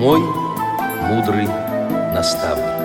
Мой мудрый наставник.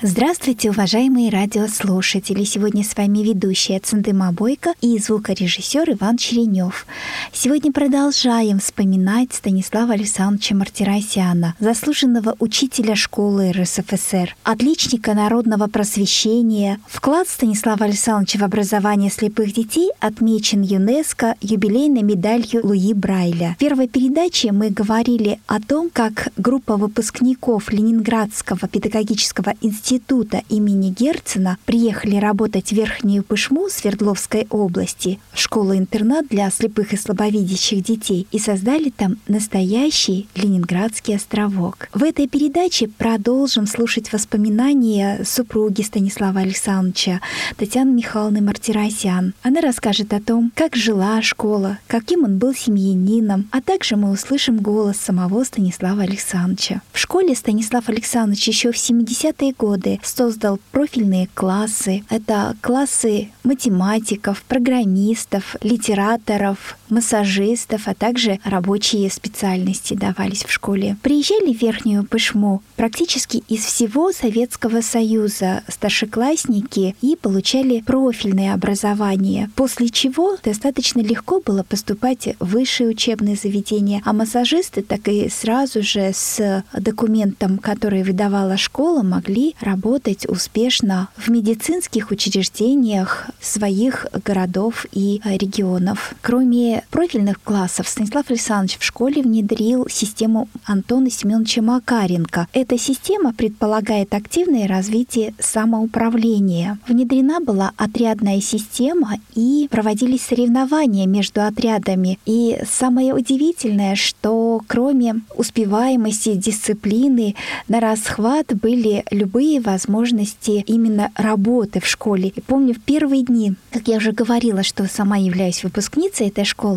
Здравствуйте, уважаемые радиослушатели! Сегодня с вами ведущая Центыма Бойко и звукорежиссер Иван Черенев. Сегодня продолжаем вспоминать Станислава Александровича Мартиросяна, заслуженного учителя школы РСФСР, отличника народного просвещения. Вклад Станислава Александровича в образование слепых детей отмечен ЮНЕСКо юбилейной медалью Луи Брайля. В первой передаче мы говорили о том, как группа выпускников Ленинградского педагогического института института имени Герцена приехали работать в Верхнюю Пышму Свердловской области, школу-интернат для слепых и слабовидящих детей, и создали там настоящий Ленинградский островок. В этой передаче продолжим слушать воспоминания супруги Станислава Александровича, Татьяны Михайловны Мартиросян. Она расскажет о том, как жила школа, каким он был семьянином, а также мы услышим голос самого Станислава Александровича. В школе Станислав Александрович еще в 70-е годы годы создал профильные классы. Это классы математиков, программистов, литераторов, массажистов, а также рабочие специальности давались в школе. Приезжали в Верхнюю Пышму практически из всего Советского Союза старшеклассники и получали профильное образование, после чего достаточно легко было поступать в высшие учебные заведения, а массажисты так и сразу же с документом, который выдавала школа, могли работать успешно в медицинских учреждениях своих городов и регионов. Кроме профильных классов, Станислав Александрович в школе внедрил систему Антона Семеновича Макаренко. Эта система предполагает активное развитие самоуправления. Внедрена была отрядная система и проводились соревнования между отрядами. И самое удивительное, что кроме успеваемости, дисциплины, на расхват были любые возможности именно работы в школе. И помню, в первые дни, как я уже говорила, что сама являюсь выпускницей этой школы,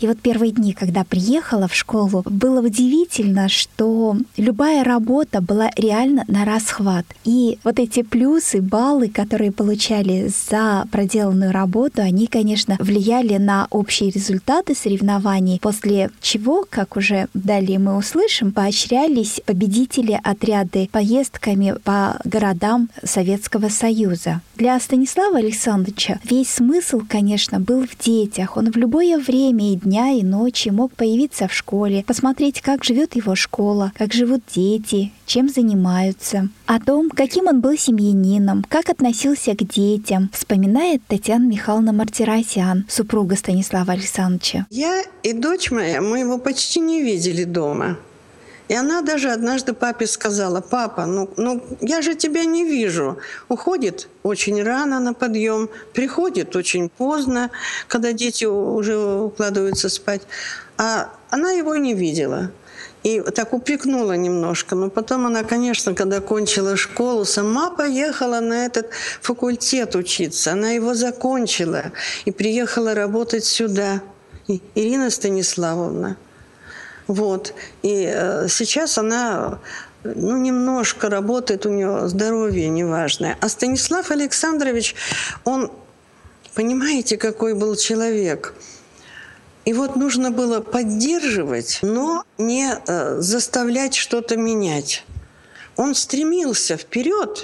и вот первые дни, когда приехала в школу, было удивительно, что любая работа была реально на расхват. И вот эти плюсы, баллы, которые получали за проделанную работу, они, конечно, влияли на общие результаты соревнований, после чего, как уже далее мы услышим, поощрялись победители отряды поездками по городам Советского Союза. Для Станислава Александровича весь смысл, конечно, был в детях. Он в любое время и дня, и ночи мог появиться в школе, посмотреть, как живет его школа, как живут дети, чем занимаются. О том, каким он был семьянином, как относился к детям, вспоминает Татьяна Михайловна Мартиросян, супруга Станислава Александровича. Я и дочь моя, мы его почти не видели дома. И она даже однажды папе сказала, папа, ну, ну я же тебя не вижу. Уходит очень рано на подъем, приходит очень поздно, когда дети уже укладываются спать. А она его не видела. И так упрекнула немножко. Но потом она, конечно, когда кончила школу, сама поехала на этот факультет учиться. Она его закончила и приехала работать сюда. Ирина Станиславовна. Вот. И э, сейчас она ну, немножко работает, у нее здоровье неважное. А Станислав Александрович, он, понимаете, какой был человек? И вот нужно было поддерживать, но не э, заставлять что-то менять. Он стремился вперед,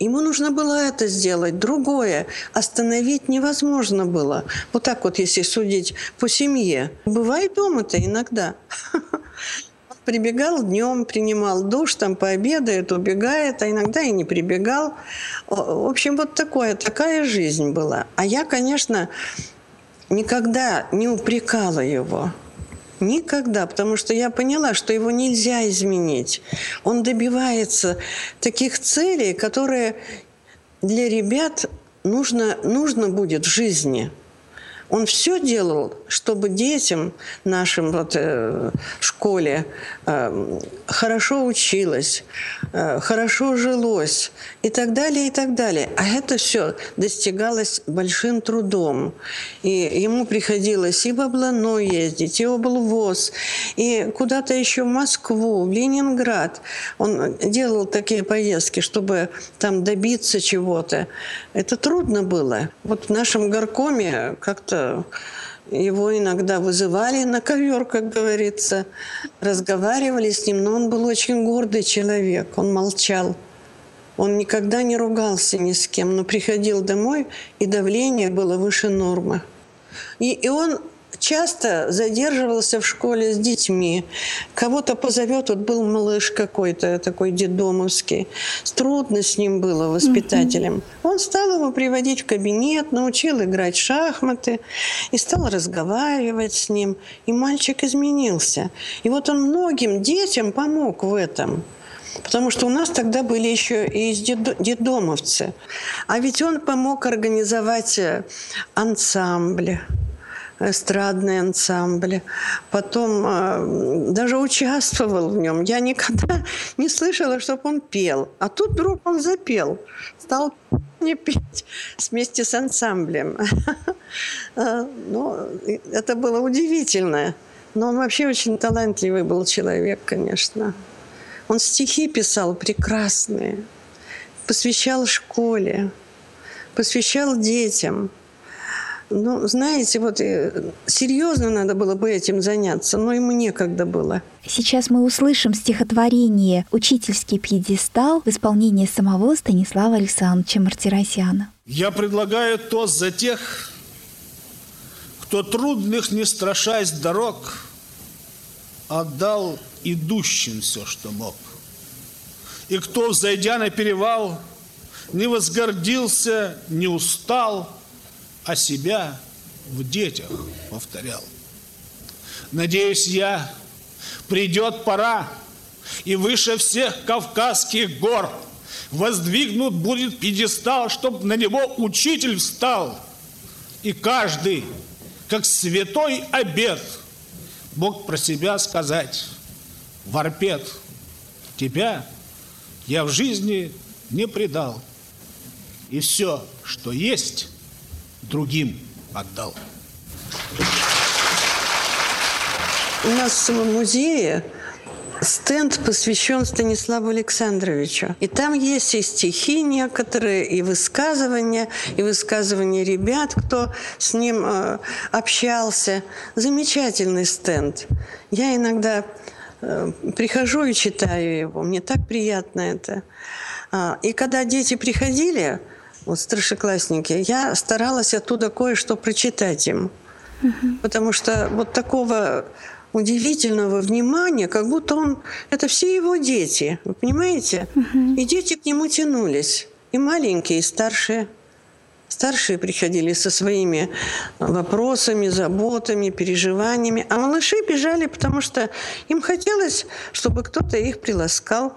Ему нужно было это сделать, другое. Остановить невозможно было. Вот так вот, если судить по семье. Бывает дома-то иногда. Прибегал днем, принимал душ, там пообедает, убегает, а иногда и не прибегал. В общем, вот такое, такая жизнь была. А я, конечно, никогда не упрекала его. Никогда, потому что я поняла, что его нельзя изменить. Он добивается таких целей, которые для ребят нужно, нужно будет в жизни. Он все делал, чтобы детям нашим вот, э, школе э, хорошо училось, э, хорошо жилось и так далее, и так далее. А это все достигалось большим трудом. И ему приходилось и в Облано ездить, и в облвоз, и куда-то еще в Москву, в Ленинград. Он делал такие поездки, чтобы там добиться чего-то. Это трудно было. Вот в нашем горкоме как-то Его иногда вызывали на ковер, как говорится, разговаривали с ним, но он был очень гордый человек, он молчал. Он никогда не ругался ни с кем, но приходил домой, и давление было выше нормы. И, и он часто задерживался в школе с детьми. Кого-то позовет, вот был малыш какой-то такой дедомовский. Трудно с ним было воспитателем. Он стал его приводить в кабинет, научил играть в шахматы и стал разговаривать с ним. И мальчик изменился. И вот он многим детям помог в этом. Потому что у нас тогда были еще и детдомовцы. А ведь он помог организовать э, ансамбли эстрадные ансамбли. Потом э, даже участвовал в нем. Я никогда не слышала, чтобы он пел. А тут вдруг он запел. Стал не петь вместе с ансамблем. Э, ну, это было удивительно. Но он вообще очень талантливый был человек, конечно. Он стихи писал прекрасные, посвящал школе, посвящал детям – ну, знаете, вот э, серьезно надо было бы этим заняться, но ему некогда было. Сейчас мы услышим стихотворение «Учительский пьедестал» в исполнении самого Станислава Александровича Мартиросяна. Я предлагаю тост за тех, кто трудных, не страшась дорог, отдал идущим все, что мог. И кто, взойдя на перевал, не возгордился, не устал – а себя в детях повторял. Надеюсь я, придет пора, и выше всех Кавказских гор воздвигнут будет пьедестал, чтоб на него учитель встал. И каждый, как святой обед, мог про себя сказать, Варпет, тебя я в жизни не предал. И все, что есть, другим отдал. У нас в музее стенд посвящен Станиславу Александровичу. И там есть и стихи некоторые, и высказывания, и высказывания ребят, кто с ним э, общался. Замечательный стенд. Я иногда э, прихожу и читаю его. Мне так приятно это. А, и когда дети приходили, вот старшеклассники, я старалась оттуда кое-что прочитать им. Угу. Потому что вот такого удивительного внимания, как будто он... Это все его дети, вы понимаете? Угу. И дети к нему тянулись. И маленькие, и старшие. Старшие приходили со своими вопросами, заботами, переживаниями. А малыши бежали, потому что им хотелось, чтобы кто-то их приласкал.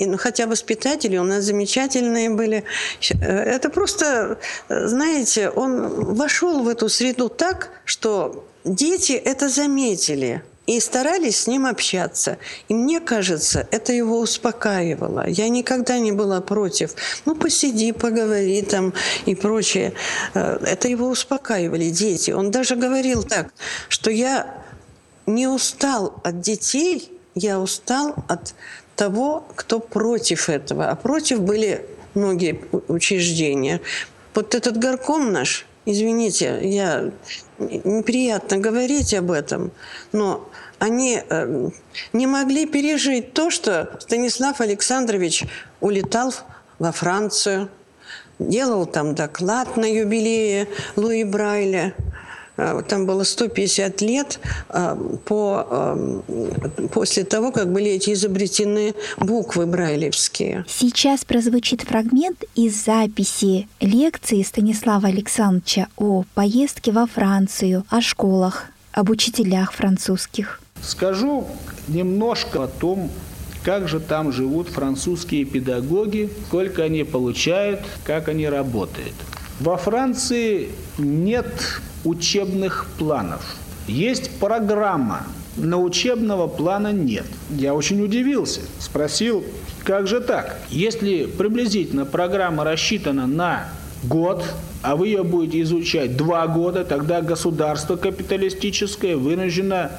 И, ну, хотя воспитатели у нас замечательные были. Э, это просто, знаете, он вошел в эту среду так, что дети это заметили и старались с ним общаться. И мне кажется, это его успокаивало. Я никогда не была против. Ну, посиди, поговори там и прочее. Э, это его успокаивали дети. Он даже говорил так, что я не устал от детей, я устал от того, кто против этого. А против были многие учреждения. Вот этот горком наш, извините, я неприятно говорить об этом, но они э, не могли пережить то, что Станислав Александрович улетал во Францию, делал там доклад на юбилее Луи Брайля – там было 150 лет а, по, а, после того, как были эти изобретены буквы брайлевские. Сейчас прозвучит фрагмент из записи лекции Станислава Александровича о поездке во Францию, о школах, об учителях французских. Скажу немножко о том, как же там живут французские педагоги, сколько они получают, как они работают. Во Франции нет учебных планов. Есть программа, но учебного плана нет. Я очень удивился. Спросил, как же так? Если приблизительно программа рассчитана на год, а вы ее будете изучать два года, тогда государство капиталистическое вынуждено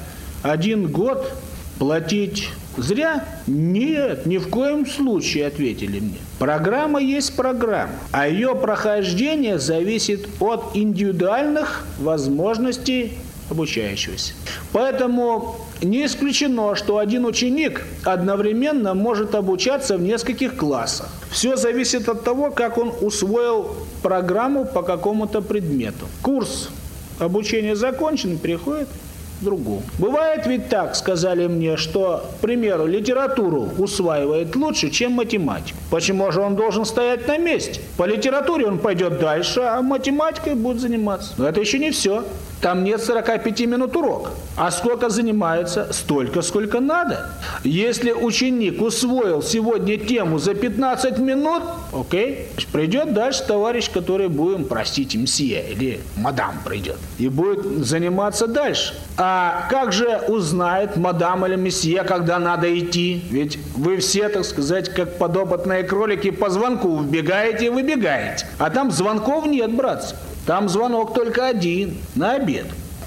один год платить зря? Нет, ни в коем случае, ответили мне. Программа есть программа, а ее прохождение зависит от индивидуальных возможностей обучающегося. Поэтому не исключено, что один ученик одновременно может обучаться в нескольких классах. Все зависит от того, как он усвоил программу по какому-то предмету. Курс обучения закончен, переходит к другому. Бывает ведь так, сказали мне, что, к примеру, литературу усваивает лучше, чем математику. Почему же он должен стоять на месте? По литературе он пойдет дальше, а математикой будет заниматься. Но это еще не все. Там нет 45 минут урока. А сколько занимается? Столько, сколько надо. Если ученик усвоил сегодня тему за 15 минут, окей, придет дальше товарищ, который будем, простите, мсье или мадам придет. И будет заниматься дальше. А как же узнает мадам или месье, когда надо идти? Ведь вы все, так сказать, как подопытные кролики, по звонку вбегаете и выбегаете. А там звонков нет, братцы. Там звонок только один, на обед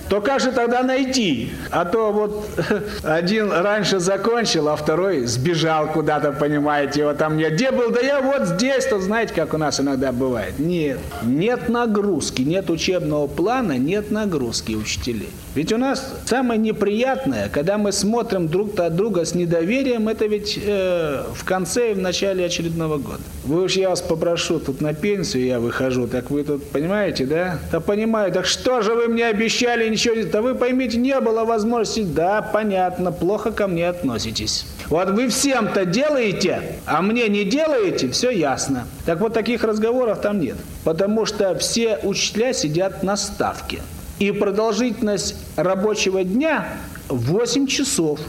то как же тогда найти? А то вот один раньше закончил, а второй сбежал куда-то, понимаете, его там нет. Где был? Да я вот здесь, то знаете, как у нас иногда бывает. Нет, нет нагрузки, нет учебного плана, нет нагрузки учителей. Ведь у нас самое неприятное, когда мы смотрим друг от друга с недоверием, это ведь э, в конце и в начале очередного года. Вы уж я вас попрошу, тут на пенсию я выхожу, так вы тут понимаете, да? Да понимаю, так что же вы мне обещали ничего, да вы поймите, не было возможности, да, понятно, плохо ко мне относитесь. Вот вы всем-то делаете, а мне не делаете, все ясно. Так вот таких разговоров там нет, потому что все учителя сидят на ставке. И продолжительность рабочего дня 8 часов.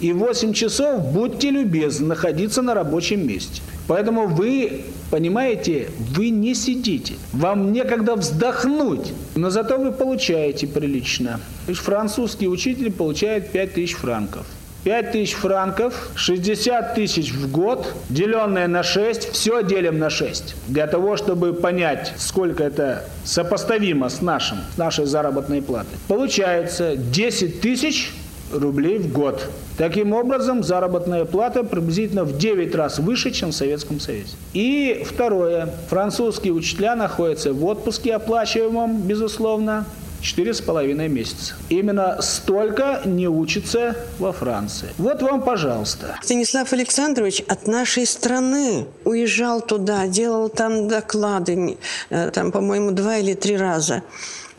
И 8 часов, будьте любезны, находиться на рабочем месте. Поэтому вы, понимаете, вы не сидите. Вам некогда вздохнуть. Но зато вы получаете прилично. Французский учитель получает 5000 франков. 5 тысяч франков, 60 тысяч в год, деленное на 6, все делим на 6. Для того, чтобы понять, сколько это сопоставимо с, нашим, с нашей заработной платой. Получается 10 тысяч рублей в год. Таким образом, заработная плата приблизительно в 9 раз выше, чем в Советском Союзе. И второе. Французские учителя находятся в отпуске оплачиваемом, безусловно, Четыре с половиной месяца. Именно столько не учится во Франции. Вот вам, пожалуйста. Станислав Александрович от нашей страны уезжал туда, делал там доклады, э, там, по-моему, два или три раза.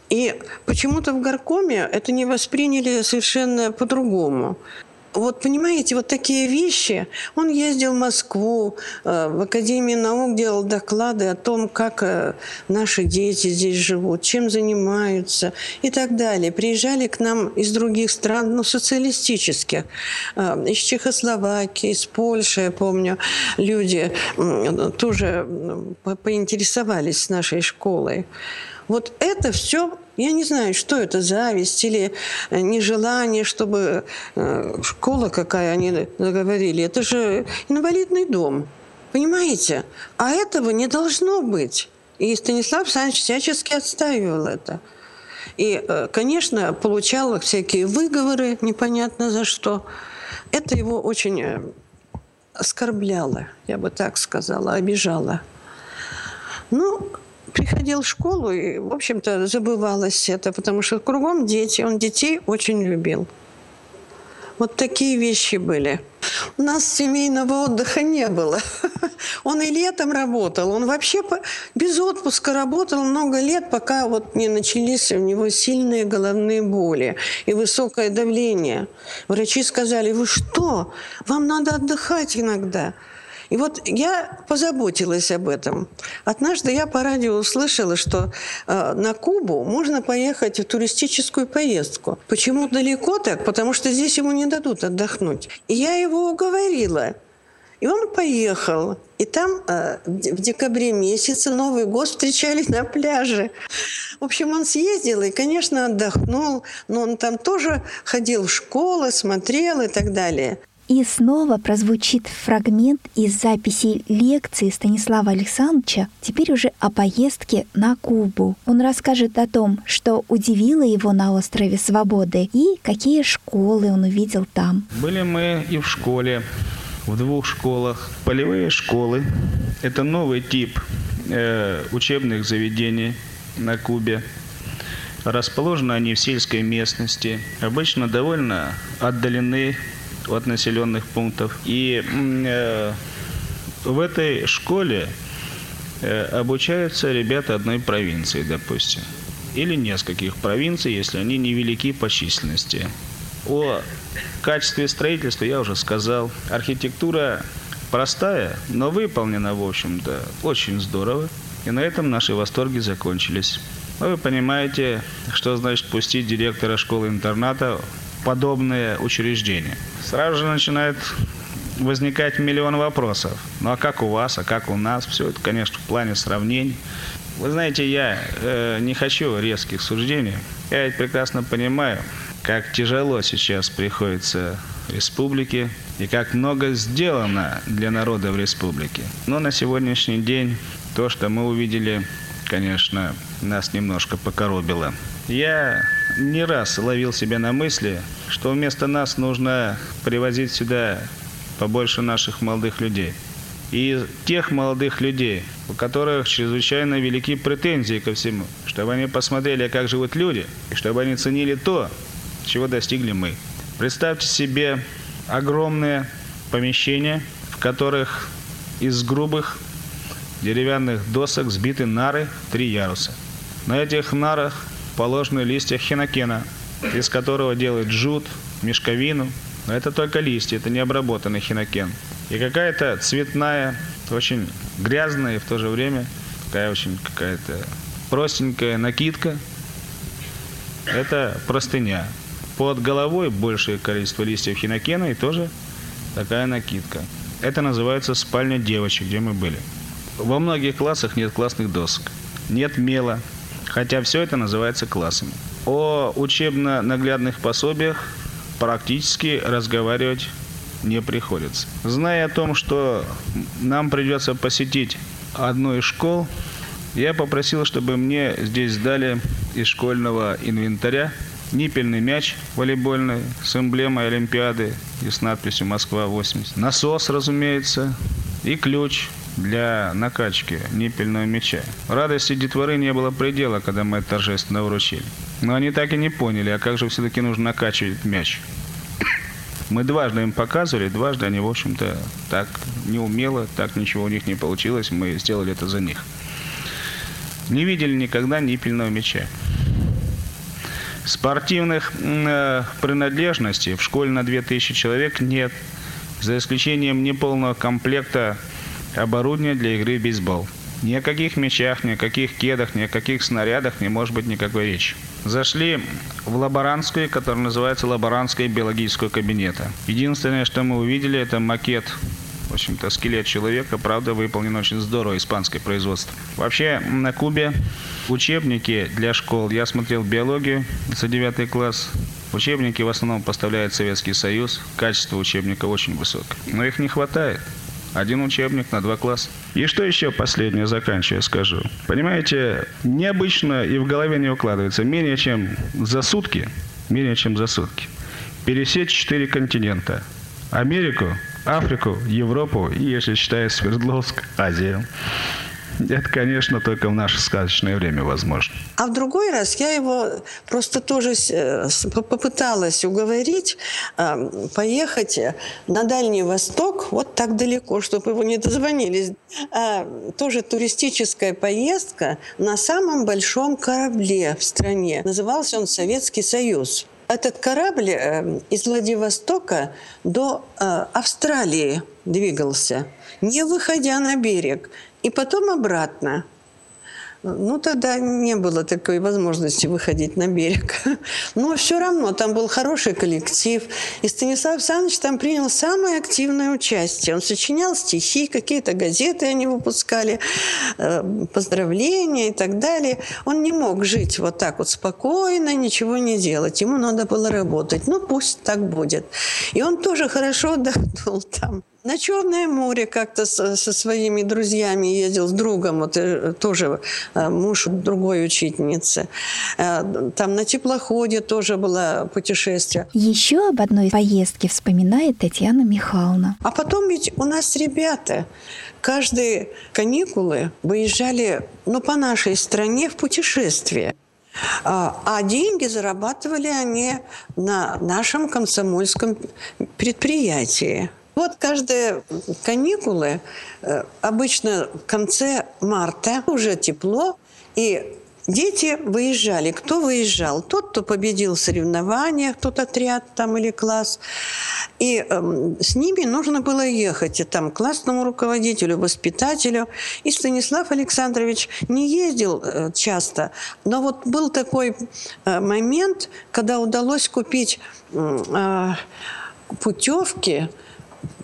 И почему-то в горкоме это не восприняли совершенно по-другому вот понимаете, вот такие вещи. Он ездил в Москву, э, в Академии наук делал доклады о том, как э, наши дети здесь живут, чем занимаются и так далее. Приезжали к нам из других стран, ну, социалистических, э, из Чехословакии, из Польши, я помню, люди тоже поинтересовались нашей школой. Вот это все я не знаю, что это, зависть или э, нежелание, чтобы э, школа какая они заговорили. Это же инвалидный дом, понимаете? А этого не должно быть. И Станислав Александрович всячески отстаивал это. И, э, конечно, получал всякие выговоры, непонятно за что. Это его очень оскорбляло, я бы так сказала, обижало. Ну, приходил в школу, и, в общем-то, забывалось это, потому что кругом дети, он детей очень любил. Вот такие вещи были. У нас семейного отдыха не было. Он и летом работал, он вообще без отпуска работал много лет, пока вот не начались у него сильные головные боли и высокое давление. Врачи сказали, вы что, вам надо отдыхать иногда. И вот я позаботилась об этом. Однажды я по радио услышала, что э, на Кубу можно поехать в туристическую поездку. Почему далеко так? Потому что здесь ему не дадут отдохнуть. И я его уговорила. И он поехал. И там э, в декабре месяце Новый год встречали на пляже. В общем, он съездил и, конечно, отдохнул. Но он там тоже ходил в школы, смотрел и так далее. И снова прозвучит фрагмент из записи лекции Станислава Александровича, теперь уже о поездке на Кубу. Он расскажет о том, что удивило его на острове Свободы и какие школы он увидел там. Были мы и в школе, в двух школах. Полевые школы – это новый тип э, учебных заведений на Кубе. Расположены они в сельской местности, обычно довольно отдалены от населенных пунктов. И э, в этой школе э, обучаются ребята одной провинции, допустим, или нескольких провинций, если они невелики по численности. О качестве строительства я уже сказал. Архитектура простая, но выполнена, в общем-то, очень здорово. И на этом наши восторги закончились. вы понимаете, что значит пустить директора школы-интерната подобные учреждения. Сразу же начинает возникать миллион вопросов. Ну а как у вас, а как у нас? Все это, конечно, в плане сравнений. Вы знаете, я э, не хочу резких суждений. Я ведь прекрасно понимаю, как тяжело сейчас приходится республике и как много сделано для народа в республике. Но на сегодняшний день то, что мы увидели, конечно, нас немножко покоробило. Я не раз ловил себя на мысли, что вместо нас нужно привозить сюда побольше наших молодых людей. И тех молодых людей, у которых чрезвычайно велики претензии ко всему, чтобы они посмотрели, как живут люди, и чтобы они ценили то, чего достигли мы. Представьте себе огромные помещения, в которых из грубых деревянных досок сбиты нары три яруса. На этих нарах положены листья хинокена, из которого делают жут, мешковину. Но это только листья, это не обработанный хинокен. И какая-то цветная, очень грязная и в то же время такая очень какая-то простенькая накидка. Это простыня. Под головой большее количество листьев хинокена и тоже такая накидка. Это называется спальня девочек, где мы были. Во многих классах нет классных досок, нет мела, хотя все это называется классами. О учебно-наглядных пособиях практически разговаривать не приходится. Зная о том, что нам придется посетить одну из школ, я попросил, чтобы мне здесь дали из школьного инвентаря ниппельный мяч волейбольный с эмблемой Олимпиады и с надписью «Москва-80», насос, разумеется, и ключ для накачки ниппельного мяча. Радости детворы не было предела, когда мы это торжественно вручили. Но они так и не поняли, а как же все-таки нужно накачивать мяч. Мы дважды им показывали, дважды они, в общем-то, так неумело, так ничего у них не получилось, мы сделали это за них. Не видели никогда ниппельного мяча. Спортивных э, принадлежностей в школе на 2000 человек нет, за исключением неполного комплекта оборудования для игры в бейсбол. Ни о каких мячах, ни о каких кедах, ни о каких снарядах не может быть никакой речи. Зашли в лаборантскую, которая называется лаборантская биологического кабинета. Единственное, что мы увидели, это макет в общем-то, скелет человека, правда, выполнен очень здорово, испанское производство. Вообще, на Кубе учебники для школ, я смотрел биологию за 9 класс, учебники в основном поставляет Советский Союз, качество учебника очень высокое, но их не хватает. Один учебник на два класса. И что еще последнее заканчивая скажу. Понимаете, необычно и в голове не укладывается. Менее чем за сутки, менее чем за сутки, пересечь четыре континента. Америку, Африку, Европу и, если считая Свердловск, Азию. Это, конечно, только в наше сказочное время возможно. А в другой раз я его просто тоже э, попыталась уговорить э, поехать на Дальний Восток, вот так далеко, чтобы его не дозвонились. Тоже туристическая поездка на самом большом корабле в стране. Назывался он «Советский Союз». Этот корабль э, из Владивостока до Австралии двигался, не выходя на берег. И потом обратно. Ну, тогда не было такой возможности выходить на берег. Но все равно там был хороший коллектив. И Станислав Александрович там принял самое активное участие. Он сочинял стихи, какие-то газеты они выпускали, э, поздравления и так далее. Он не мог жить вот так вот спокойно, ничего не делать. Ему надо было работать. Ну, пусть так будет. И он тоже хорошо отдохнул там. На Черное море как-то со, со своими друзьями ездил, с другом, вот э, тоже э, муж другой учительницы. Э, там на теплоходе тоже было путешествие. Еще об одной поездке вспоминает Татьяна Михайловна. А потом ведь у нас ребята каждые каникулы выезжали ну, по нашей стране в путешествие. А, а деньги зарабатывали они на нашем комсомольском предприятии. Вот каждые каникулы, э, обычно в конце марта, уже тепло, и Дети выезжали. Кто выезжал? Тот, кто победил в соревнованиях, тот отряд там или класс. И э, с ними нужно было ехать и там классному руководителю, воспитателю. И Станислав Александрович не ездил э, часто, но вот был такой э, момент, когда удалось купить э, путевки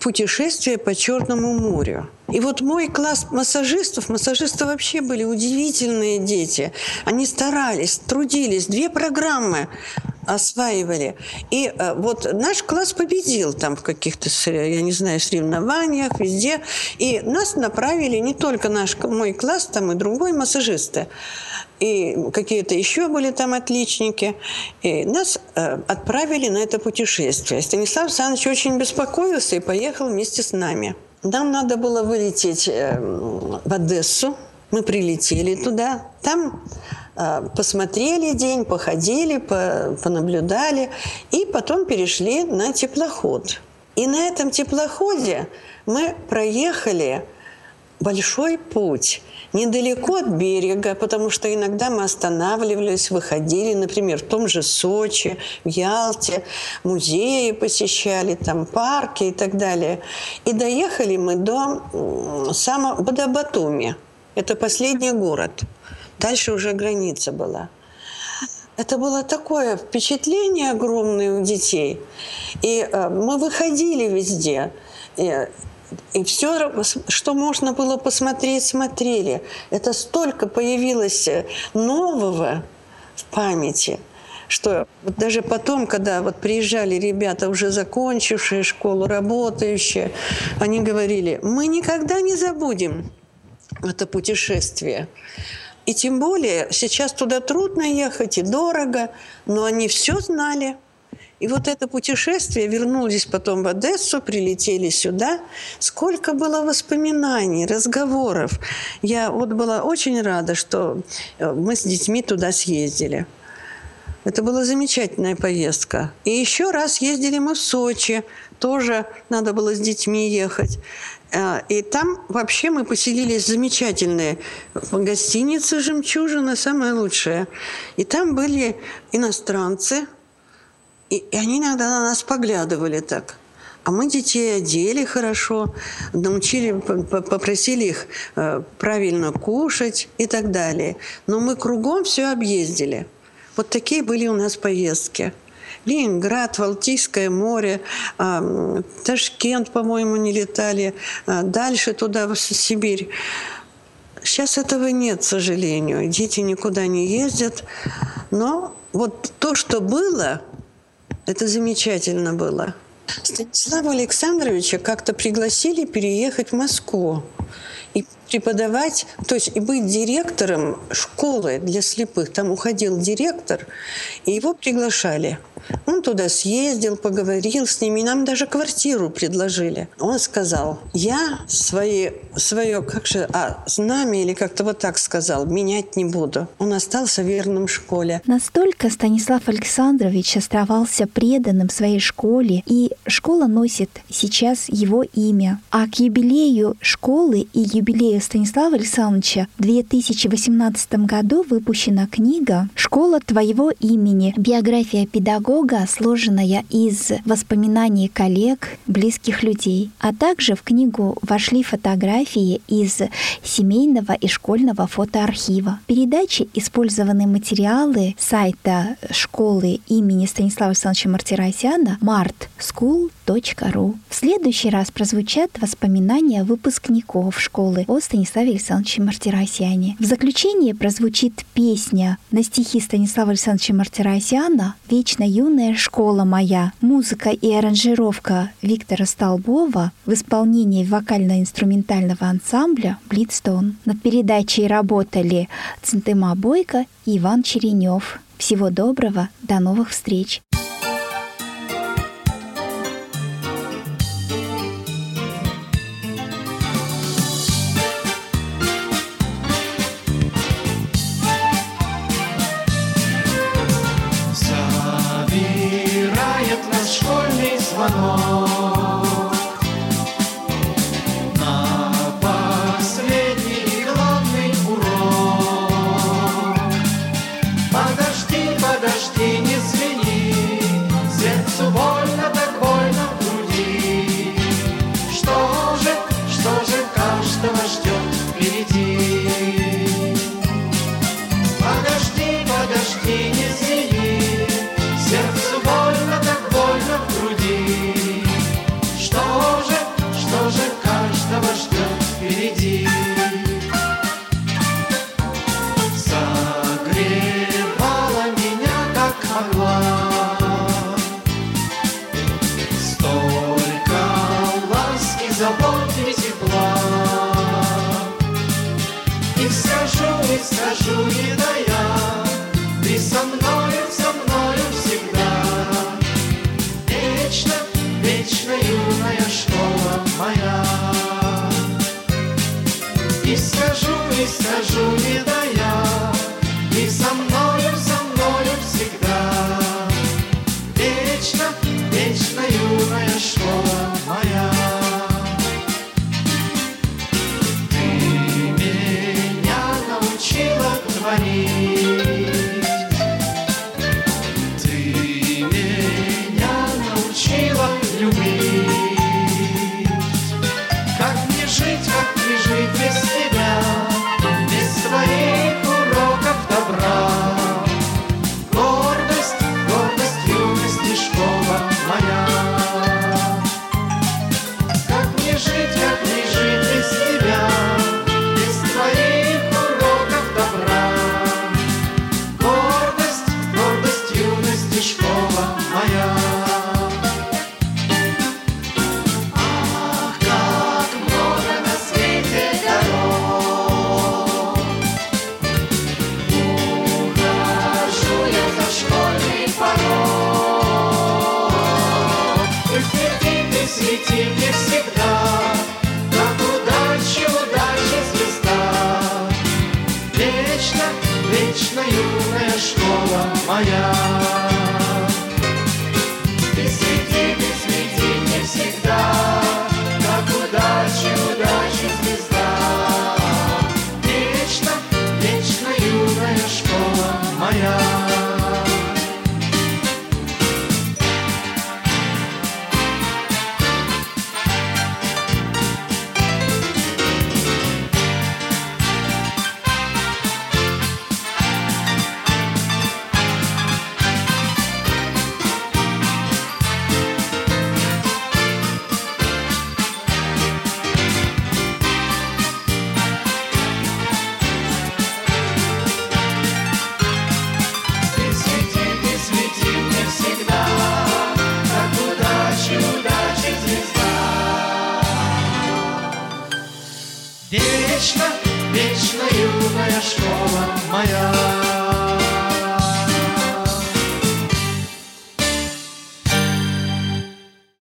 путешествие по Черному морю. И вот мой класс массажистов, массажисты вообще были удивительные дети. Они старались, трудились, две программы осваивали. И э, вот наш класс победил там в каких-то, я не знаю, соревнованиях, везде. И нас направили не только наш, мой класс, там и другой массажисты и какие-то еще были там отличники. И нас э, отправили на это путешествие. Станислав Александрович очень беспокоился и поехал вместе с нами. Нам надо было вылететь э, в Одессу. Мы прилетели туда. Там э, посмотрели день, походили, по, понаблюдали. И потом перешли на теплоход. И на этом теплоходе мы проехали большой путь недалеко от берега, потому что иногда мы останавливались, выходили, например, в том же Сочи, в Ялте, музеи посещали, там парки и так далее. И доехали мы до самого до Батуми. Это последний город. Дальше уже граница была. Это было такое впечатление огромное у детей. И э, мы выходили везде. И все, что можно было посмотреть, смотрели. Это столько появилось э, нового в памяти, что вот даже потом, когда вот приезжали ребята, уже закончившие школу, работающие, они говорили, мы никогда не забудем это путешествие. И тем более сейчас туда трудно ехать и дорого, но они все знали – и вот это путешествие, вернулись потом в Одессу, прилетели сюда. Сколько было воспоминаний, разговоров. Я вот была очень рада, что э, мы с детьми туда съездили. Это была замечательная поездка. И еще раз ездили мы в Сочи. Тоже надо было с детьми ехать. Э, и там вообще мы поселились замечательные гостиницы «Жемчужина», самая лучшая. И там были иностранцы – и, и они иногда на нас поглядывали так. А мы детей одели хорошо, научили, попросили их э, правильно кушать и так далее. Но мы кругом все объездили. Вот такие были у нас поездки. Ленинград, Балтийское море, э, Ташкент, по-моему, не летали, э, дальше туда, в Сибирь. Сейчас этого нет, к сожалению. Дети никуда не ездят. Но вот то, что было, это замечательно было. Станислава Александровича как-то пригласили переехать в Москву преподавать, то есть и быть директором школы для слепых. Там уходил директор, и его приглашали – он туда съездил, поговорил с ними, нам даже квартиру предложили. Он сказал, я свои, свое, как же, а, знамя или как-то вот так сказал, менять не буду. Он остался верным школе. Настолько Станислав Александрович оставался преданным своей школе, и школа носит сейчас его имя. А к юбилею школы и юбилею Станислава Александровича в 2018 году выпущена книга «Школа твоего имени. Биография педагога, сложенная из воспоминаний коллег, близких людей». А также в книгу вошли фотографии из семейного и школьного фотоархива. В передаче использованы материалы сайта школы имени Станислава Александровича Мартиросяна «Март School ру. В следующий раз прозвучат воспоминания выпускников школы о Станиславе Александровиче Мартиросяне. В заключение прозвучит песня на стихи Станислава Александровича Мартиросяна «Вечно юная школа моя». Музыка и аранжировка Виктора Столбова в исполнении вокально-инструментального ансамбля «Блитстон». Над передачей работали Центема Бойко и Иван Черенев. Всего доброго, до новых встреч!